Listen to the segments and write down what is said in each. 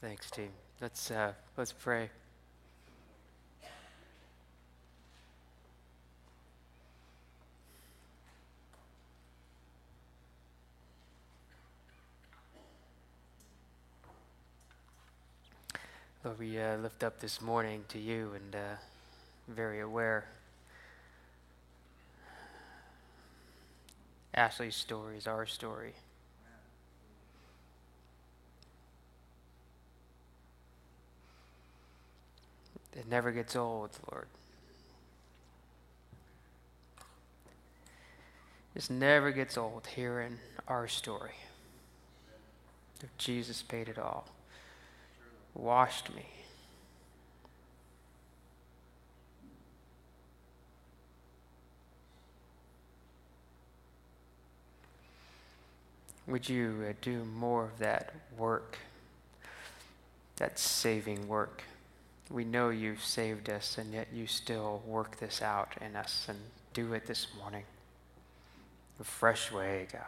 Thanks, team. Let's uh, let's pray. Lord, we uh, lift up this morning to you and uh, very aware. Ashley's story is our story. It never gets old, Lord. This never gets old hearing our story. That Jesus paid it all, washed me. Would you uh, do more of that work, that saving work? We know you've saved us, and yet you still work this out in us and do it this morning. A fresh way, God.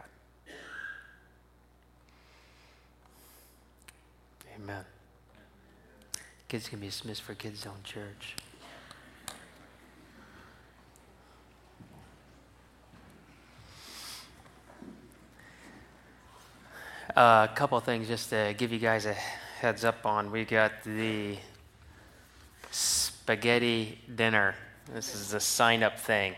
Amen. Kids can be dismissed for Kids Zone Church. Uh, a couple things just to give you guys a heads up on. We got the spaghetti dinner. This is a sign up thing.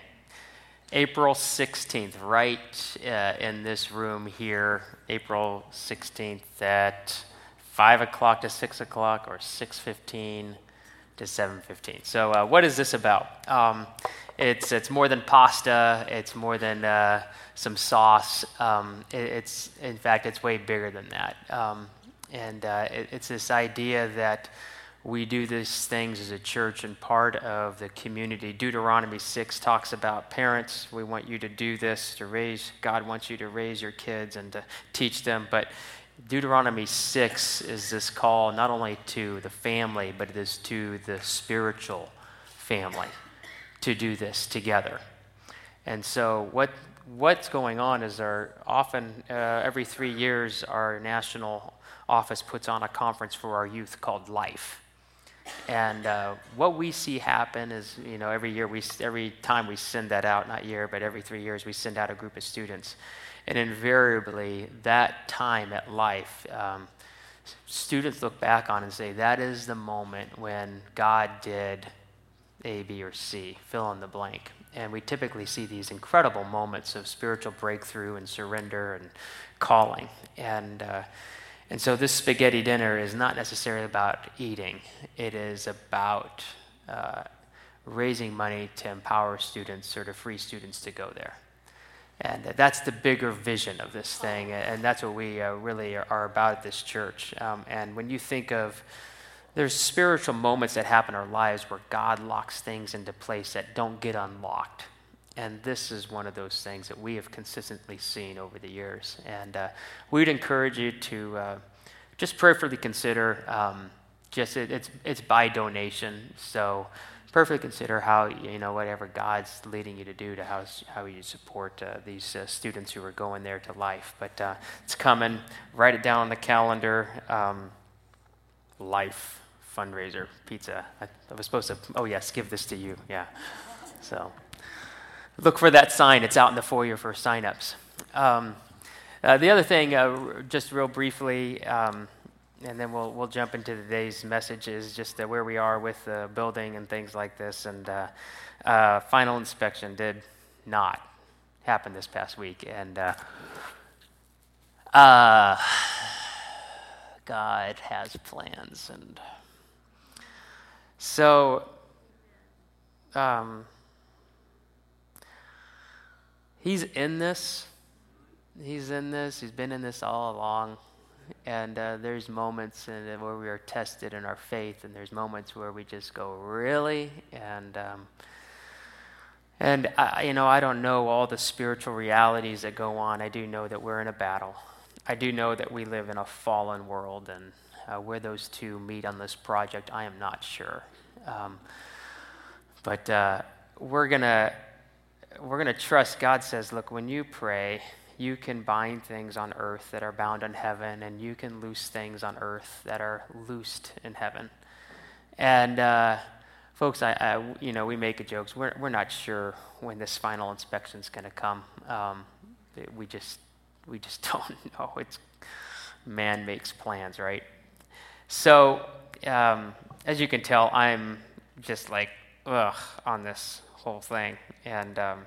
April 16th, right uh, in this room here, April 16th at 5 o'clock to 6 o'clock or 6.15 to 7.15. So uh, what is this about? Um, it's, it's more than pasta. It's more than uh, some sauce. Um, it, it's, in fact, it's way bigger than that. Um, and uh, it, it's this idea that we do these things as a church and part of the community. Deuteronomy 6 talks about parents. We want you to do this to raise, God wants you to raise your kids and to teach them. But Deuteronomy 6 is this call not only to the family, but it is to the spiritual family to do this together. And so, what, what's going on is our often uh, every three years, our national office puts on a conference for our youth called Life and uh, what we see happen is, you know, every year we, every time we send that out, not year, but every three years we send out a group of students, and invariably that time at life, um, students look back on and say that is the moment when God did A, B, or C, fill in the blank. And we typically see these incredible moments of spiritual breakthrough and surrender and calling. And uh, and so this spaghetti dinner is not necessarily about eating, it is about uh, raising money to empower students or to free students to go there. And that's the bigger vision of this thing, and that's what we uh, really are about at this church. Um, and when you think of there's spiritual moments that happen in our lives where God locks things into place that don't get unlocked. And this is one of those things that we have consistently seen over the years. And uh, we'd encourage you to uh, just prayerfully consider. Um, just it, it's it's by donation, so prayerfully consider how you know whatever God's leading you to do to how how you support uh, these uh, students who are going there to life. But uh, it's coming. Write it down on the calendar. Um, life fundraiser pizza. I, I was supposed to. Oh yes, give this to you. Yeah. So look for that sign. It's out in the foyer for signups. Um, uh, the other thing, uh, just real briefly, um, and then we'll, we'll jump into today's message, is just uh, where we are with the building and things like this. And uh, uh, final inspection did not happen this past week. And uh, God has plans. And so, um, He's in this. He's in this. He's been in this all along. And uh, there's moments in, where we are tested in our faith, and there's moments where we just go, really? And um, and I, you know, I don't know all the spiritual realities that go on. I do know that we're in a battle. I do know that we live in a fallen world, and uh, where those two meet on this project, I am not sure. Um, but uh, we're gonna we're going to trust God says, look, when you pray, you can bind things on earth that are bound in heaven, and you can loose things on earth that are loosed in heaven. And uh, folks, I, I, you know, we make a jokes. We're, we're not sure when this final inspection is going to come. Um, we just, we just don't know. It's man makes plans, right? So, um, as you can tell, I'm just like ugh on this whole thing, and um,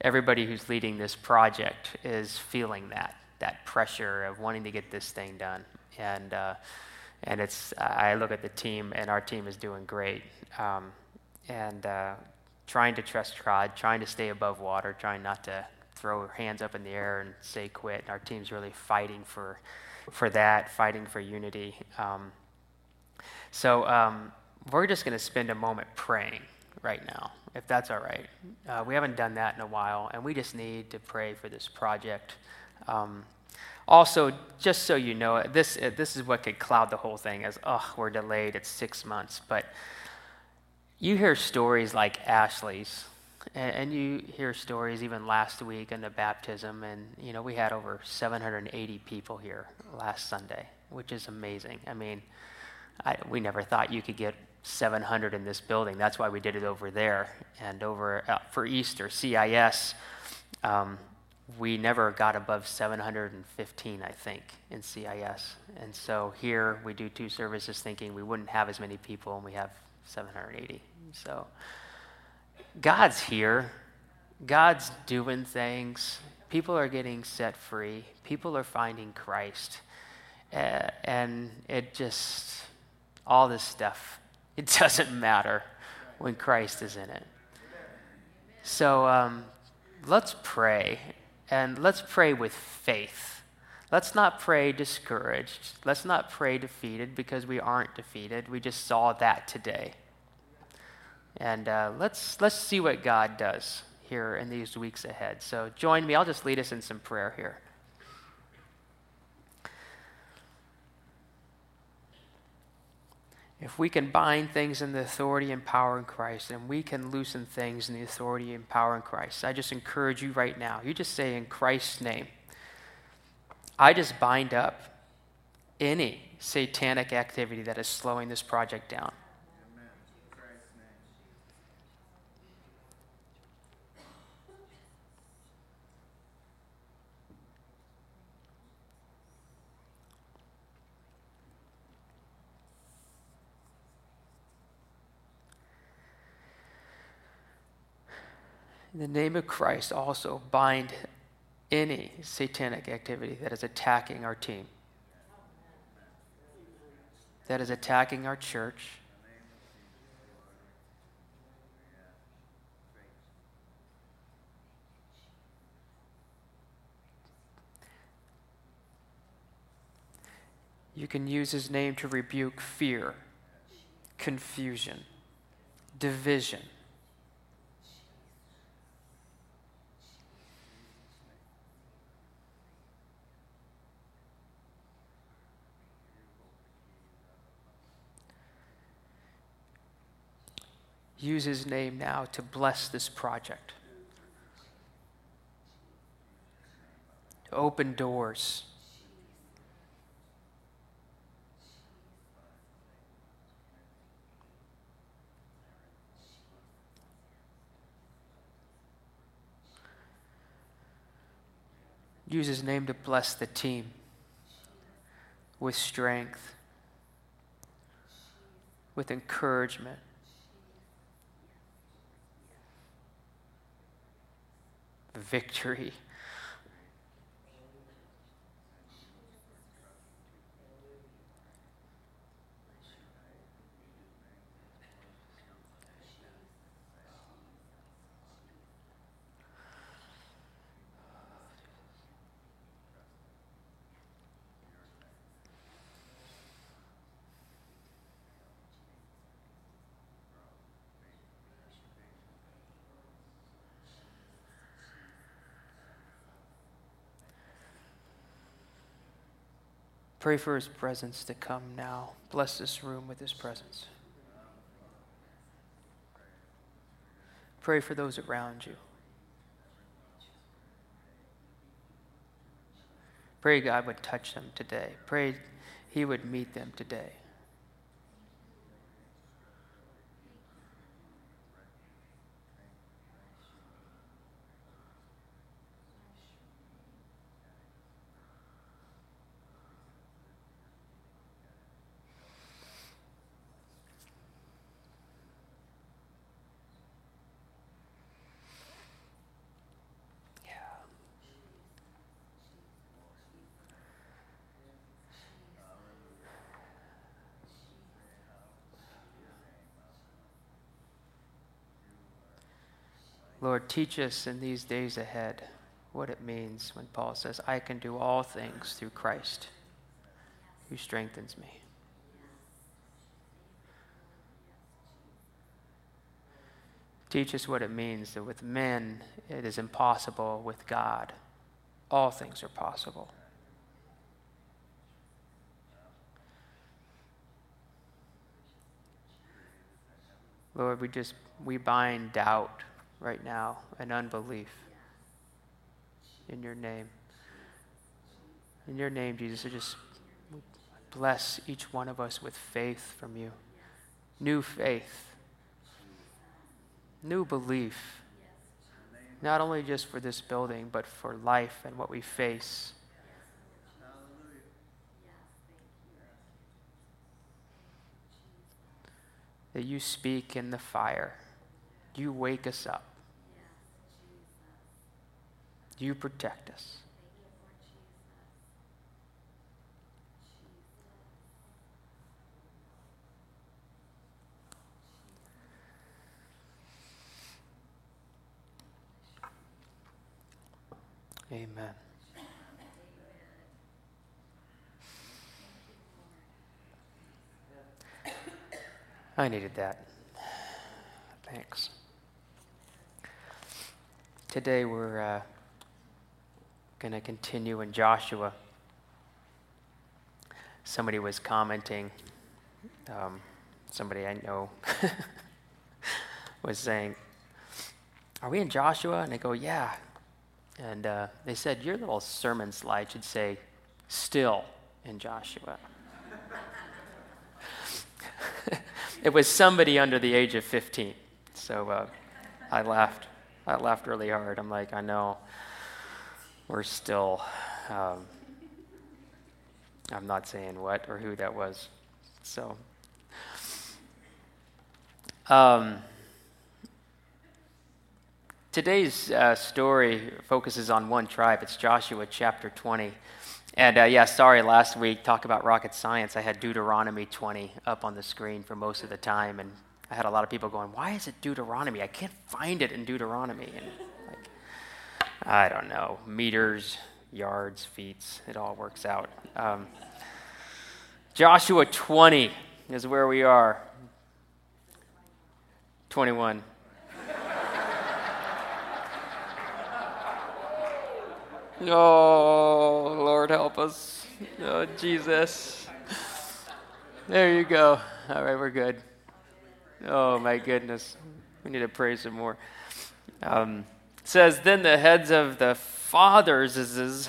everybody who's leading this project is feeling that that pressure of wanting to get this thing done, and uh, and it's I look at the team, and our team is doing great, um, and uh, trying to trust God, trying to stay above water, trying not to throw hands up in the air and say quit. And our team's really fighting for for that, fighting for unity. Um, so um, we're just going to spend a moment praying right now, if that's all right. Uh, we haven't done that in a while, and we just need to pray for this project. Um, also, just so you know, this, uh, this is what could cloud the whole thing as, oh, we're delayed, it's six months. But you hear stories like Ashley's, and, you hear stories even last week in the baptism, and, you know, we had over 780 people here last Sunday, which is amazing. I mean, I, we never thought you could get 700 in this building. That's why we did it over there. And over uh, for Easter, CIS, um, we never got above 715, I think, in CIS. And so here we do two services thinking we wouldn't have as many people, and we have 780. So God's here. God's doing things. People are getting set free. People are finding Christ. Uh, and it just, all this stuff it doesn't matter when Christ is in it. So um, let's pray, and let's pray with faith. Let's not pray discouraged. Let's not pray defeated because we aren't defeated. We just saw that today. And uh, let's, let's see what God does here in these weeks ahead. So join me. I'll just lead us in some prayer here. If we can bind things in the authority and power in Christ, and we can loosen things in the authority and power in Christ, I just encourage you right now. You just say, in Christ's name, I just bind up any satanic activity that is slowing this project down. In the name of Christ, also bind any satanic activity that is attacking our team, that is attacking our church. You can use his name to rebuke fear, confusion, division use his name now to bless this project, to open doors. Use his name to bless the team with strength, with encouragement. Victory. Pray for his presence to come now. Bless this room with his presence. Pray for those around you. Pray God would touch them today. Pray He would meet them today. Lord, teach us in these days ahead what it means when Paul says, I can do all things through Christ who strengthens me. Teach us what it means that with men it is impossible, with God all things are possible. Lord, we just we bind doubt right now and unbelief. In your name. In your name, Jesus, I just bless each one of us with faith from you. New faith. New belief. Not only just for this building, but for life and what we face. That you speak in the fire. You wake us up. You protect us. Amen. I needed that. Thanks. Today we're. Uh, going to continue in Joshua. Somebody was commenting, um, somebody I know was saying, Are we in Joshua? And I go, Yeah. And uh, they said, Your little sermon slide should say, Still in Joshua. it was somebody under the age of 15. So uh, I laughed. I laughed really hard. I'm like, I know we're still, um, I'm not saying what or who that was. So, um, today's uh, story focuses on one tribe. It's Joshua chapter 20. And uh, yeah, sorry, last week, talk about rocket science. I had Deuteronomy 20 up on the screen for most of the time. And I had a lot of people going, Why is it Deuteronomy? I can't find it in Deuteronomy. And I don't know, meters, yards, feet, it all works out. Um, Joshua 20 is where we are. 21. oh, Lord help us. Oh, Jesus. There you go. All right, we're good. Oh, my goodness. We need to pray some more. Um, says, Then the heads of the fathers'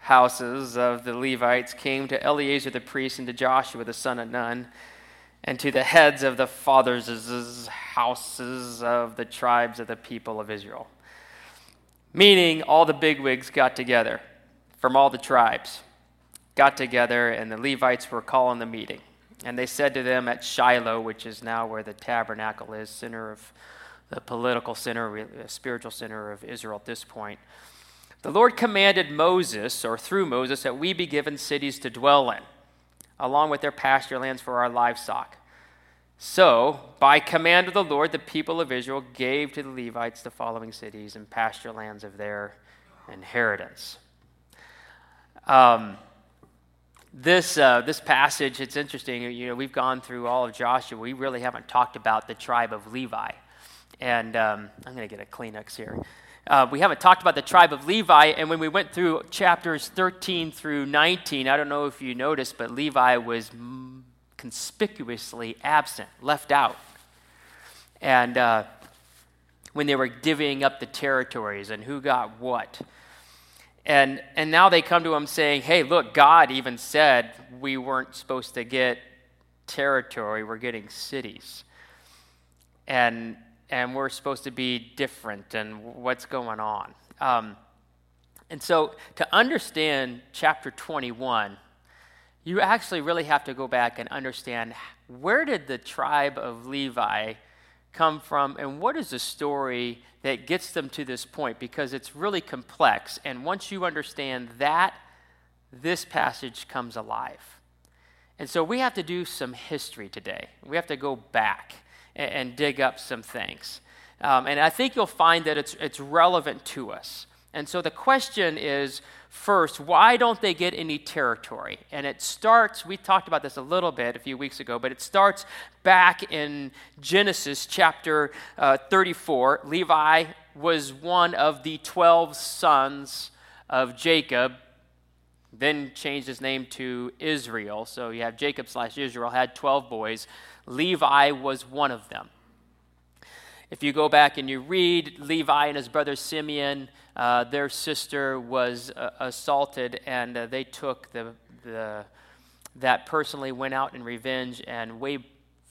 houses of the Levites came to Eleazar the priest and to Joshua the son of Nun, and to the heads of the fathers' houses of the tribes of the people of Israel. Meaning, all the bigwigs got together from all the tribes, got together, and the Levites were calling the meeting. And they said to them at Shiloh, which is now where the tabernacle is, center of the political center, spiritual center of Israel at this point. The Lord commanded Moses, or through Moses, that we be given cities to dwell in, along with their pasture lands for our livestock. So, by command of the Lord, the people of Israel gave to the Levites the following cities and pasture lands of their inheritance. Um, this, uh, this passage, it's interesting. You know, we've gone through all of Joshua. We really haven't talked about the tribe of Levi. And um, I'm going to get a Kleenex here. Uh, we haven't talked about the tribe of Levi, and when we went through chapters 13 through 19, I don't know if you noticed, but Levi was conspicuously absent, left out. And uh, when they were divvying up the territories and who got what. And, and now they come to him saying, hey, look, God even said we weren't supposed to get territory, we're getting cities. And, and we're supposed to be different, and what's going on? Um, and so to understand chapter 21, you actually really have to go back and understand where did the tribe of Levi come from and what is the story that gets them to this point because it's really complex. And once you understand that, this passage comes alive. And so we have to do some history today. We have to go back and, and dig up some things. Um, and I think you'll find that it's, it's relevant to us. And so the question is first, why don't they get any territory? And it starts, we talked about this a little bit a few weeks ago, but it starts back in Genesis chapter uh, 34. Levi was one of the 12 sons of Jacob, then changed his name to Israel. So you have Jacob slash Israel, had 12 boys. Levi was one of them. If you go back and you read Levi and his brother Simeon, uh, their sister was uh, assaulted, and uh, they took the, the, that personally went out in revenge and way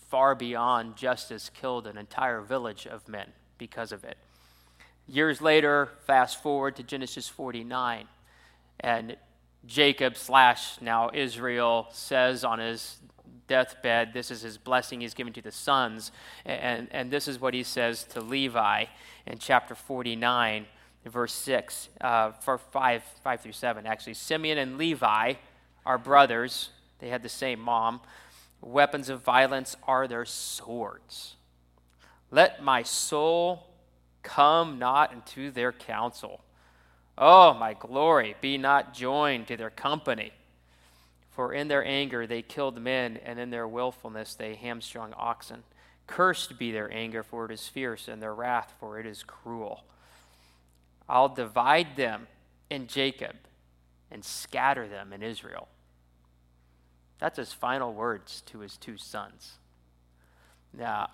far beyond justice killed an entire village of men because of it. Years later, fast forward to Genesis 49, and Jacob slash now Israel says on his deathbed, this is his blessing he's given to the sons. And, and this is what he says to Levi in chapter 49, verse 6, uh, for 5, 5 through 7. Actually, Simeon and Levi are brothers, they had the same mom. Weapons of violence are their swords. Let my soul come not into their counsel. Oh, my glory, be not joined to their company. For in their anger they killed men, and in their wilfulness they hamstrung oxen. Cursed be their anger, for it is fierce, and their wrath, for it is cruel. I'll divide them in Jacob and scatter them in Israel. That's his final words to his two sons. Now,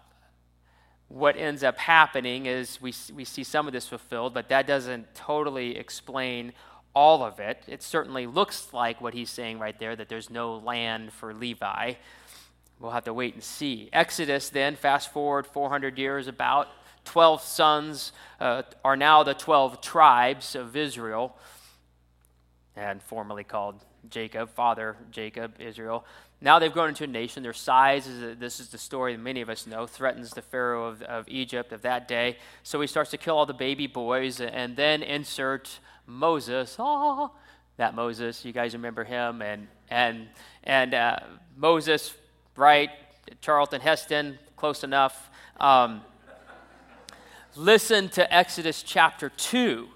what ends up happening is we, we see some of this fulfilled, but that doesn't totally explain all of it. It certainly looks like what he's saying right there that there's no land for Levi. We'll have to wait and see. Exodus, then, fast forward 400 years, about 12 sons uh, are now the 12 tribes of Israel, and formerly called Jacob, father Jacob, Israel. Now they've grown into a nation. Their size, is, this is the story that many of us know, threatens the Pharaoh of, of Egypt of that day. So he starts to kill all the baby boys and then insert Moses. Oh, that Moses, you guys remember him, and and and uh, Moses, right? Charlton Heston, close enough. Um, listen to Exodus chapter two.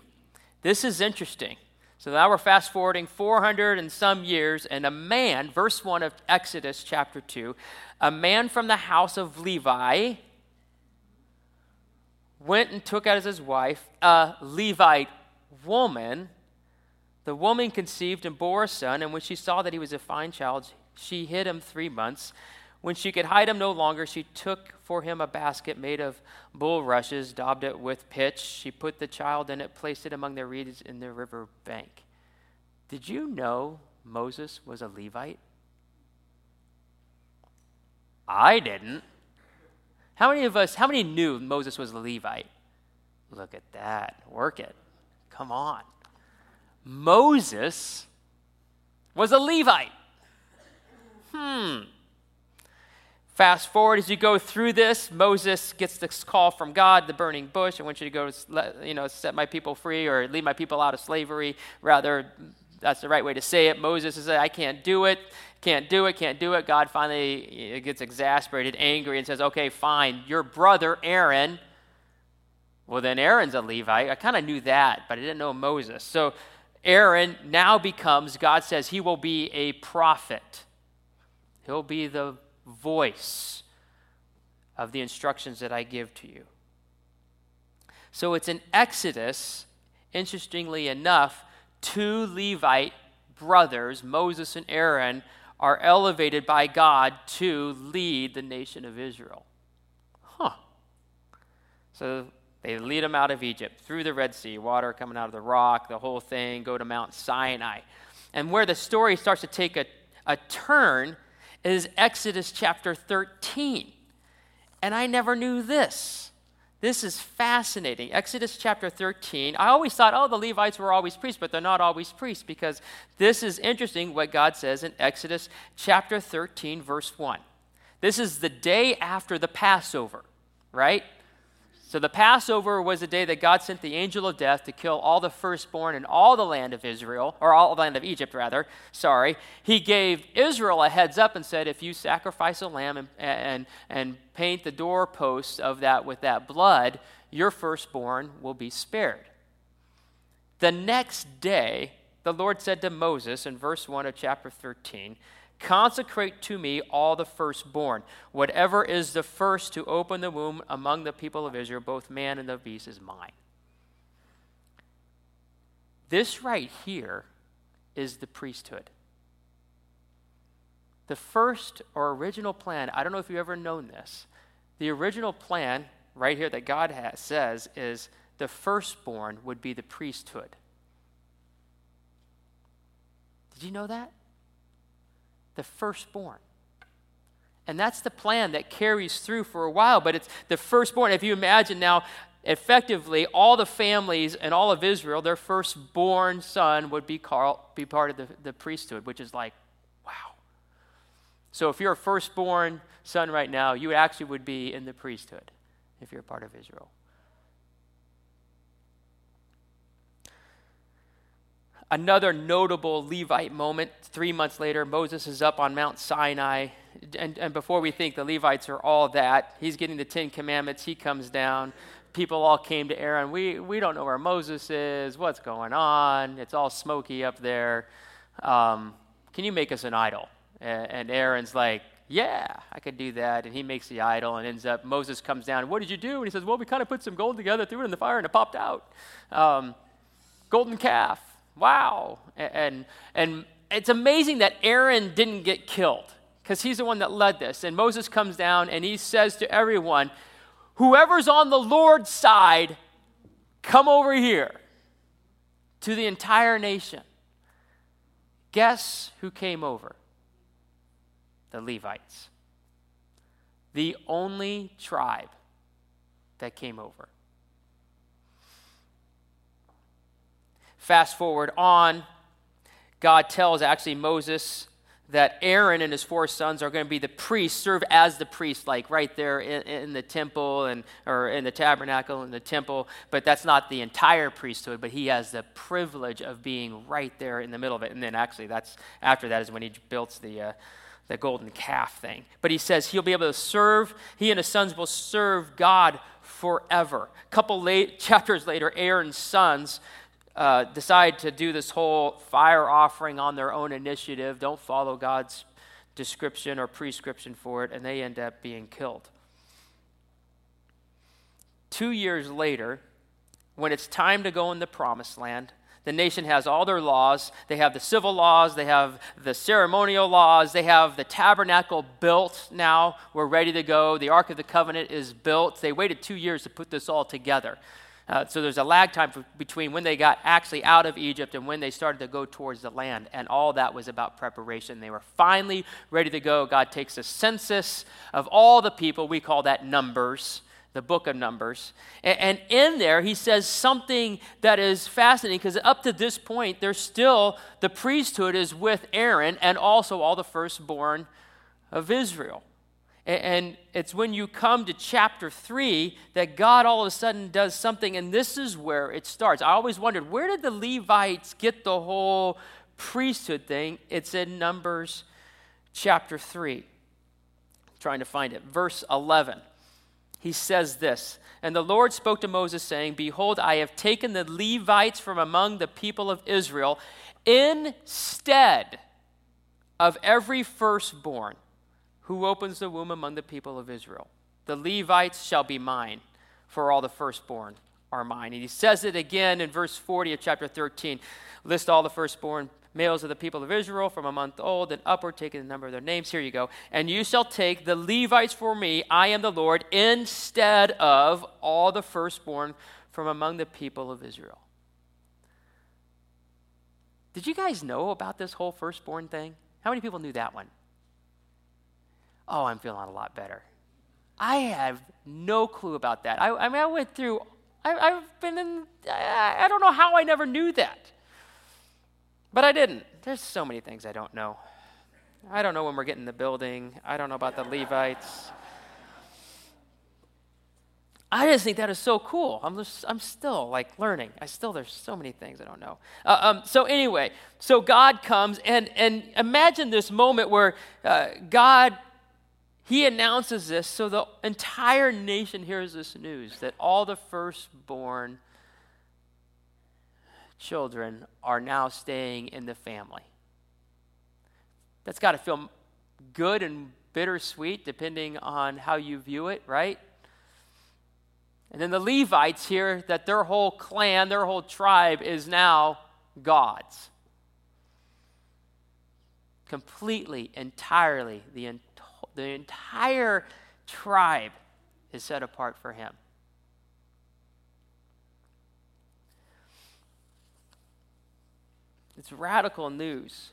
This is interesting. So now we're fast forwarding 400 and some years, and a man, verse 1 of Exodus chapter 2, a man from the house of Levi went and took as his wife a Levite woman, the woman conceived and bore a son, and when she saw that he was a fine child, she hid him three months. When she could hide him no longer, she took for him a basket made of bulrushes, daubed it with pitch. She put the child in it, placed it among the reeds in the river bank. Did you know Moses was a Levite? I didn't. How many of us, how many knew Moses was a Levite? Look at that. Work it. Come on. Moses was a Levite. Hmm. Fast forward as you go through this, Moses gets this call from God, the burning bush. I want you to go, you know, set my people free or lead my people out of slavery. Rather, that's the right way to say it. Moses says, I can't do it, can't do it, can't do it. God finally gets exasperated, angry, and says, Okay, fine. Your brother Aaron well, then Aaron's a Levite. I kind of knew that, but I didn't know Moses. So Aaron now becomes, God says, he will be a prophet. He'll be the voice of the instructions that I give to you. So it's in Exodus, interestingly enough, two Levite brothers, Moses and Aaron, are elevated by God to lead the nation of Israel. Huh. So They lead them out of Egypt through the Red Sea, water coming out of the rock, the whole thing, go to Mount Sinai. And where the story starts to take a, a turn is Exodus chapter 13. And I never knew this. This is fascinating. Exodus chapter 13. I always thought, oh, the Levites were always priests, but they're not always priests because this is interesting what God says in Exodus chapter 13, verse 1. This is the day after the Passover, right? So the Passover was the day that God sent the angel of death to kill all the firstborn in all the land of Israel, or all the land of Egypt, rather. Sorry. He gave Israel a heads up and said, if you sacrifice a lamb and, and, and paint the doorposts of that with that blood, your firstborn will be spared. The next day, the Lord said to Moses in verse 1 of chapter 13, Consecrate to me all the firstborn. Whatever is the first to open the womb among the people of Israel, both man and the beast, is mine. This right here is the priesthood. The first or original plan, I don't know if you've ever known this, the original plan right here that God has, says is the firstborn would be the priesthood. Did you know that? The firstborn. And that's the plan that carries through for a while, but it's the firstborn. If you imagine now, effectively, all the families and all of Israel, their firstborn son would be, called, be part of the, the priesthood, which is like, wow. So if you're a firstborn son right now, you actually would be in the priesthood if you're a part of Israel. Another notable Levite moment, three months later, Moses is up on Mount Sinai. And, and before we think the Levites are all that, he's getting the Ten Commandments. He comes down. People all came to Aaron. We, we don't know where Moses is. What's going on? It's all smoky up there. Um, can you make us an idol? And, Aaron's like, yeah, I could do that. And he makes the idol and ends up, Moses comes down. What did you do? And he says, well, we kind of put some gold together, threw it in the fire, and it popped out. Um, golden calf. Wow. And, and it's amazing that Aaron didn't get killed because he's the one that led this. And Moses comes down and he says to everyone, Whoever's on the Lord's side, come over here to the entire nation. Guess who came over? The Levites. The only tribe that came over. Fast forward on, God tells actually Moses that Aaron and his four sons are going to be the priests, serve as the priests, like right there in, in, the temple and or in the tabernacle in the temple. But that's not the entire priesthood. But he has the privilege of being right there in the middle of it. And then actually, that's after that is when he builds the. Uh, the golden calf thing. But he says he'll be able to serve, he and his sons will serve God forever. A couple late, chapters later, Aaron's sons uh, decide to do this whole fire offering on their own initiative, don't follow God's description or prescription for it, and they end up being killed. Two years later, when it's time to go in the promised land, the nation has all their laws. They have the civil laws, they have the ceremonial laws, they have the tabernacle built now. We're ready to go. The Ark of the Covenant is built. They waited two years to put this all together. Uh, so there's a lag time for, between when they got actually out of Egypt and when they started to go towards the land. And all that was about preparation. They were finally ready to go. God takes a census of all the people. We call that Numbers, the book of Numbers. And, and in there, he says something that is fascinating because up to this point, there's still the priesthood is with Aaron and also all the firstborn of Israel. And it's when you come to chapter 3 that God all of a sudden does something, and this is where it starts. I always wondered where did the Levites get the whole priesthood thing? It's in Numbers chapter 3. I'm trying to find it. Verse 11. He says this And the Lord spoke to Moses, saying, Behold, I have taken the Levites from among the people of Israel instead of every firstborn who opens the womb among the people of Israel? The Levites shall be mine, for all the firstborn are mine. And he says it again in verse 40 of chapter 13. List all the firstborn males of the people of Israel from a month old and upward, taking the number of their names. Here you go. And you shall take the Levites for me, I am the Lord, instead of all the firstborn from among the people of Israel. Did you guys know about this whole firstborn thing? How many people knew that one? Oh, I'm feeling a lot better. I have no clue about that. I, I mean, I went through, I, have been in, I, I don't know how I never knew that. But I didn't. There's so many things I don't know. I don't know when we're getting the building. I don't know about the Levites. I just think that is so cool. I'm, just, I'm still like learning. I still, there's so many things I don't know. Uh, um, so, anyway, so God comes and, and imagine this moment where uh, God he announces this so the entire nation hears this news that all the firstborn children are now staying in the family. That's got to feel good and bittersweet depending on how you view it, right? And then the Levites hear that their whole clan, their whole tribe is now God's. Completely, entirely, the entire the entire tribe is set apart for him. It's radical news.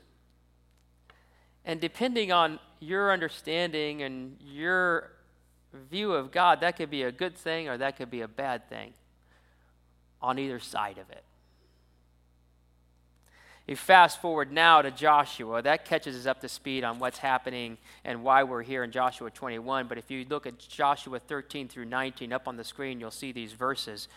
And depending on your understanding and your view of God, that could be a good thing or that could be a bad thing on either side of it. You fast forward now to Joshua. That catches us up to speed on what's happening and why we're here in Joshua 21. But if you look at Joshua 13 through 19 up on the screen, you'll see these verses.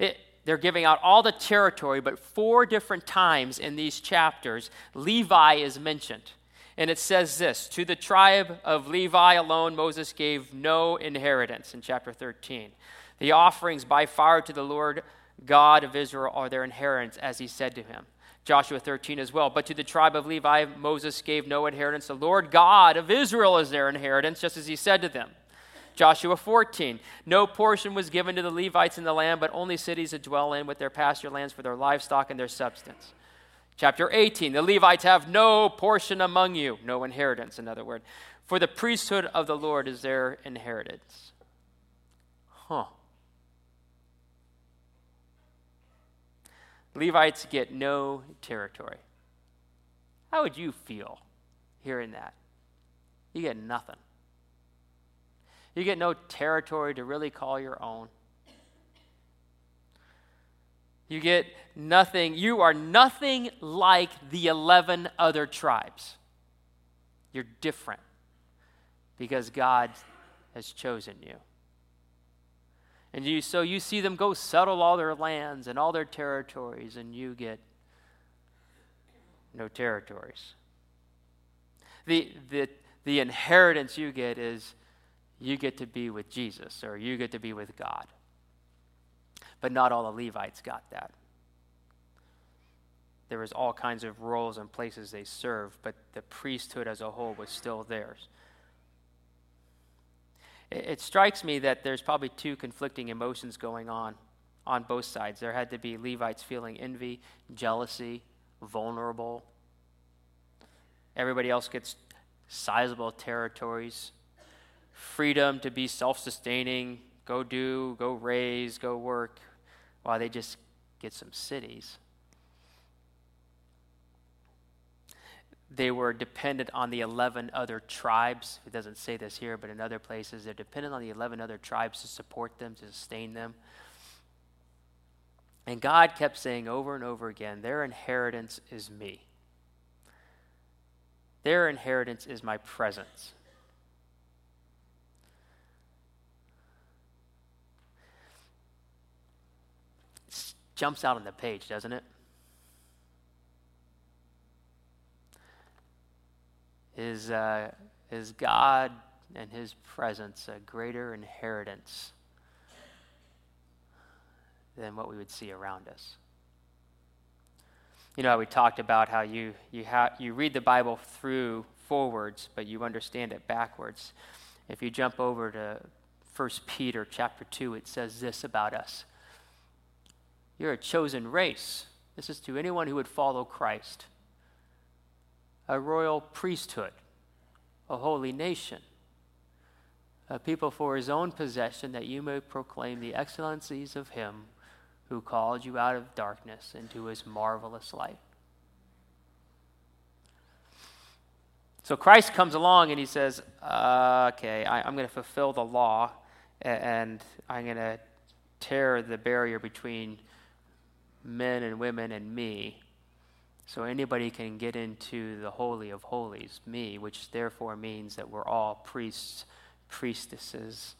It, they're giving out all the territory, but four different times in these chapters, Levi is mentioned. And it says this To the tribe of Levi alone, Moses gave no inheritance in chapter 13. The offerings by fire to the Lord God of Israel are their inheritance, as he said to him. Joshua 13 as well. But to the tribe of Levi, Moses gave no inheritance. The Lord God of Israel is their inheritance, just as he said to them. Joshua 14, no portion was given to the Levites in the land, but only cities to dwell in with their pasture lands for their livestock and their substance. Chapter 18, the Levites have no portion among you, no inheritance, in other words, for the priesthood of the Lord is their inheritance. Huh. Levites get no territory. How would you feel hearing that? You get nothing. You get no territory to really call your own. You get nothing. You are nothing like the 11 other tribes. You're different because God has chosen you. And you, so you see them go settle all their lands and all their territories, and you get no territories. The, the, the inheritance you get is you get to be with Jesus or you get to be with God. But not all the Levites got that. There was all kinds of roles and places they served, but the priesthood as a whole was still theirs. It strikes me that there's probably two conflicting emotions going on on both sides. There had to be Levites feeling envy, jealousy, vulnerable. Everybody else gets sizable territories, freedom to be self sustaining, go do, go raise, go work, while they just get some cities. They were dependent on the 11 other tribes. It doesn't say this here, but in other places, they're dependent on the 11 other tribes to support them, to sustain them. And God kept saying over and over again, Their inheritance is me. Their inheritance is my presence. It jumps out on the page, doesn't it? Is, uh, is God and His presence a greater inheritance than what we would see around us. You know, how we talked about how you, you, ha- you read the Bible through forwards, but you understand it backwards. If you jump over to 1 Peter chapter 2, it says this about us You're a chosen race. This is to anyone who would follow Christ a royal priesthood, a holy nation, a people for his own possession, that you may proclaim the excellencies of him who called you out of darkness into his marvelous light. So Christ comes along and he says, uh, Okay, I, am going to fulfill the law and I'm going to tear the barrier between men and women and me. So anybody can get into the Holy of Holies, me, which therefore means that we're all priests, priestesses.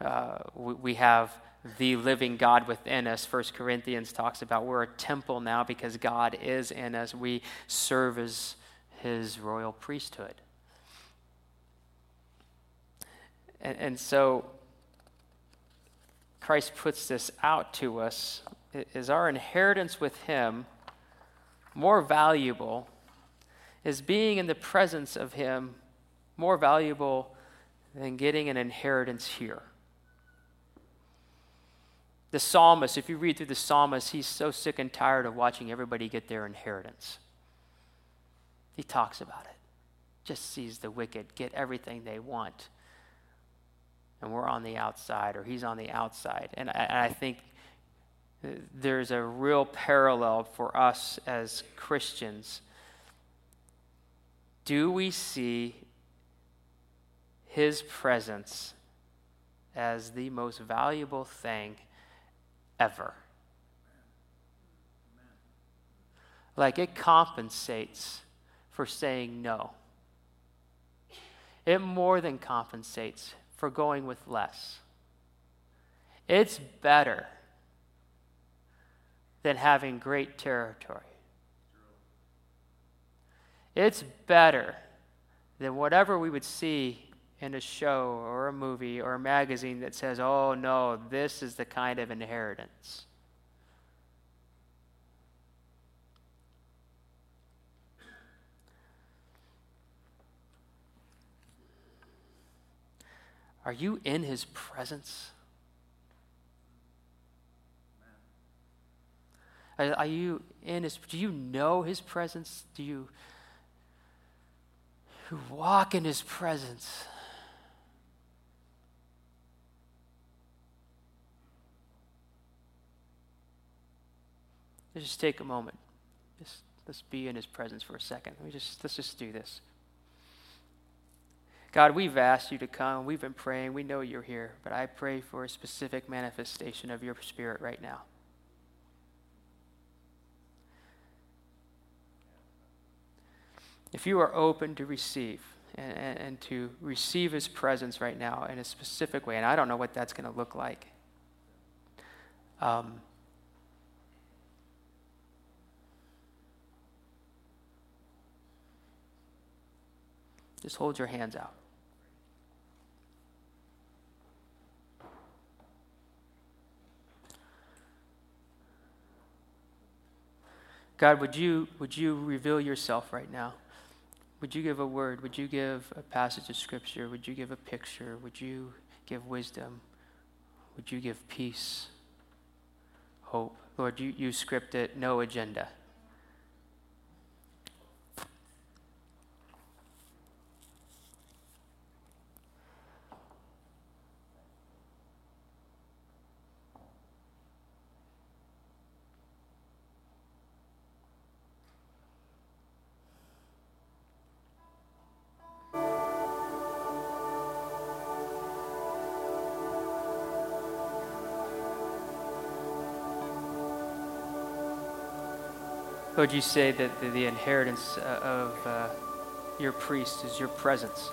Uh, we, we have the living God within us. First Corinthians talks about we're a temple now because God is in us. We serve as his royal priesthood. And, and so Christ puts this out to us is our inheritance with him more valuable? Is being in the presence of him more valuable than getting an inheritance here? The psalmist, if you read through the psalmist, he's so sick and tired of watching everybody get their inheritance. He talks about it. Just sees the wicked get everything they want. And we're on the outside, or he's on the outside. And I, and I think there's a real parallel for us as Christians. Do we see his presence as the most valuable thing ever? Like it compensates for saying no. It more than compensates for going with less. It's better than having great territory. It's better than whatever we would see in a show or a movie or a magazine that says, oh no, this is the kind of inheritance. Are you in his presence? Are, are you in his do you know his presence? Do you, you walk in his presence? Let's just take a moment. Just let's be in his presence for a second. Let me just let's just do this. God, we've asked you to come. We've been praying. We know you're here, but I pray for a specific manifestation of your spirit right now. If you are open to receive and, and to receive his presence right now in a specific way, and I don't know what that's going to look like. Um, just hold your hands out. God, would you, would you reveal yourself right now? Would you give a word? Would you give a passage of scripture? Would you give a picture? Would you give wisdom? Would you give peace, hope? Lord, you, you script it, no agenda. Lord, you say that the, inheritance uh, of uh, your priest is your presence.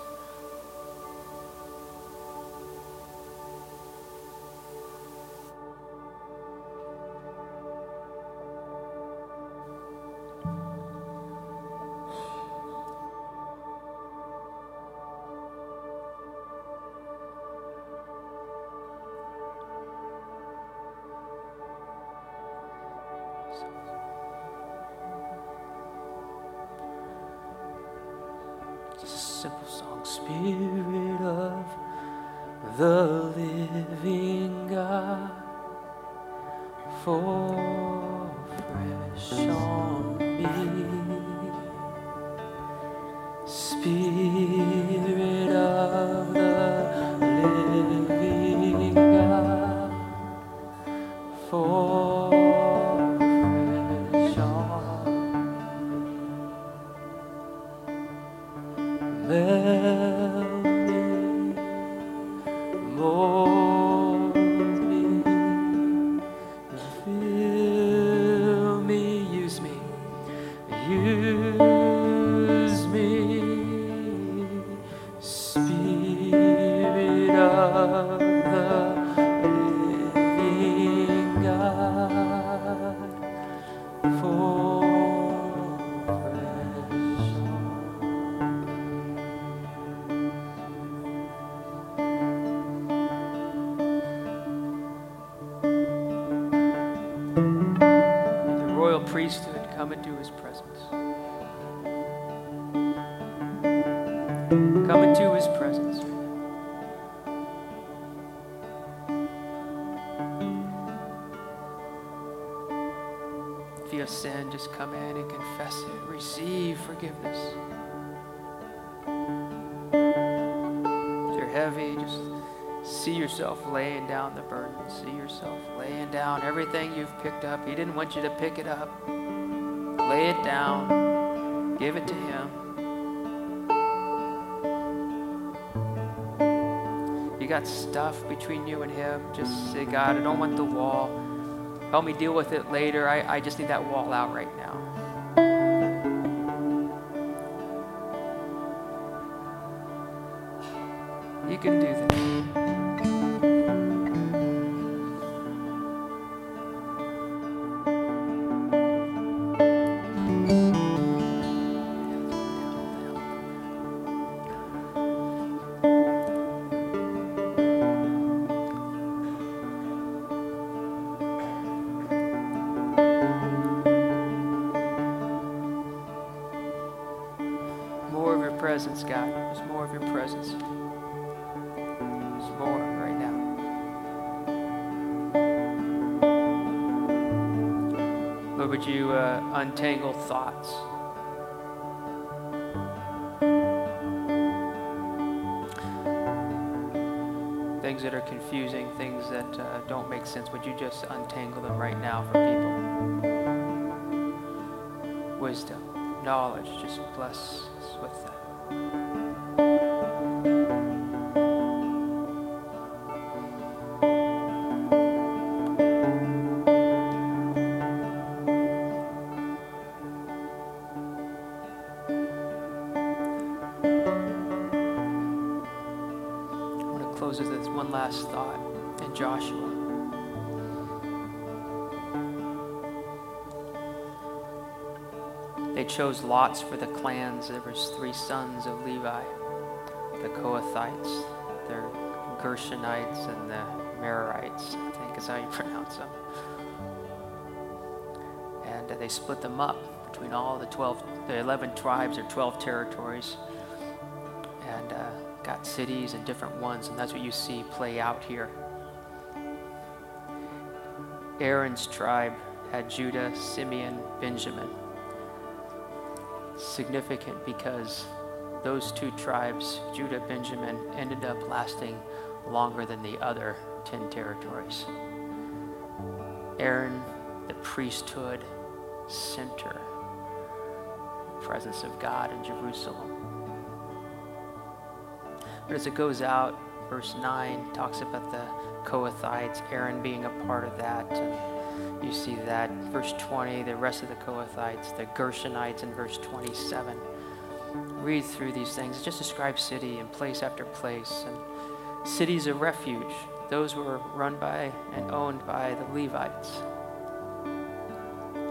He didn't want you to pick it up. Lay it down. Give it to Him. You got stuff between you and Him. Just say, God, I don't want the wall. Help me deal with it later. I, I just need that wall out right now. You can do that. Would you just untangle them right now for people? Wisdom, knowledge, just bless us with that. I want to close with this one last thought in Joshua. They chose lots for the clans. There was three sons of Levi, the Kohathites, the Gershonites, and the Merarites. I think is how you pronounce them. And they split them up between all the 12, the 11 tribes or 12 territories, and uh, got cities and different ones. And that's what you see play out here. Aaron's tribe had Judah, Simeon, Benjamin significant because those two tribes, Judah, Benjamin, ended up lasting longer than the other 10 territories. Aaron, the priesthood center, presence of God in Jerusalem. But as it goes out, verse 9 talks about the Kohathites, Aaron being a part of that. You see that. Verse 20, the rest of the Kohathites, the Gershonites in verse 27. Read through these things. It just describes city and place after place and cities of refuge. Those were run by and owned by the Levites.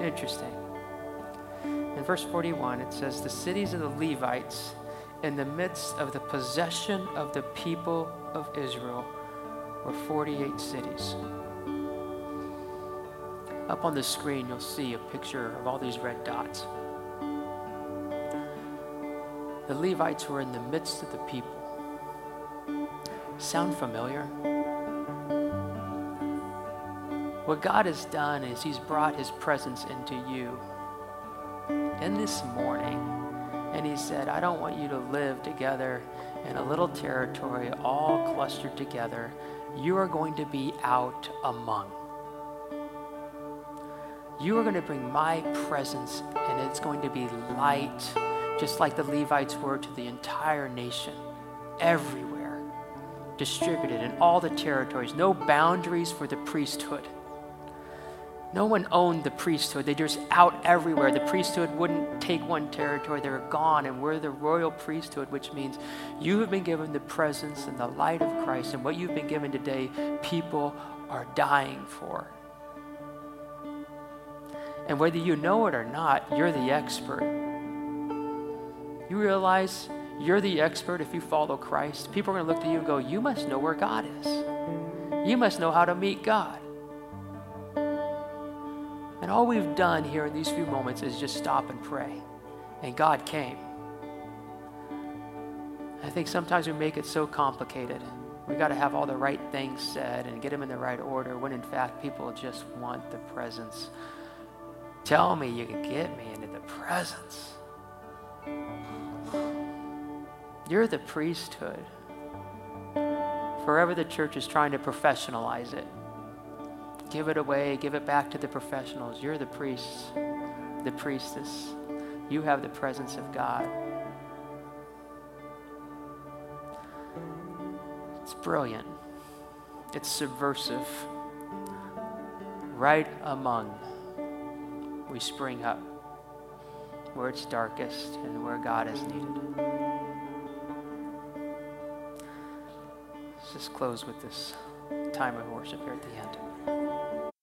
Interesting. In verse 41, it says, The cities of the Levites in the midst of the possession of the people of Israel were 48 cities. Up on the screen, you'll see a picture of all these red dots. The Levites were in the midst of the people. Sound familiar? What God has done is He's brought His presence into you. And this morning, And he said, I don't want you to live together in a little territory, all clustered together. You are going to be out among. You are going to bring my presence, and it's going to be light, just like the Levites were to the entire nation, everywhere, distributed in all the territories, no boundaries for the priesthood. No one owned the priesthood. They just out everywhere. The priesthood wouldn't take one territory. They were gone, and we're the royal priesthood, which means you have been given the presence and the light of Christ. And what you've been given today, people are dying for. And whether you know it or not, you're the expert. You realize you're the expert if you follow Christ. People are going to look to you and go, You must know where God is. You must know how to meet God. And all we've done here in these few moments is just stop and pray. And God came. I think sometimes we make it so complicated. We got to have all the right things said and get them in the right order when in fact people just want the presence. Tell me you can get me into the presence. You're the priesthood. Forever the church is trying to professionalize it. Give it away, give it back to the professionals. You're the priests, the priestess. You have the presence of God. It's brilliant, it's subversive. Right among, we spring up where it's darkest and where God is needed. Let's just close with this time of worship here at the end.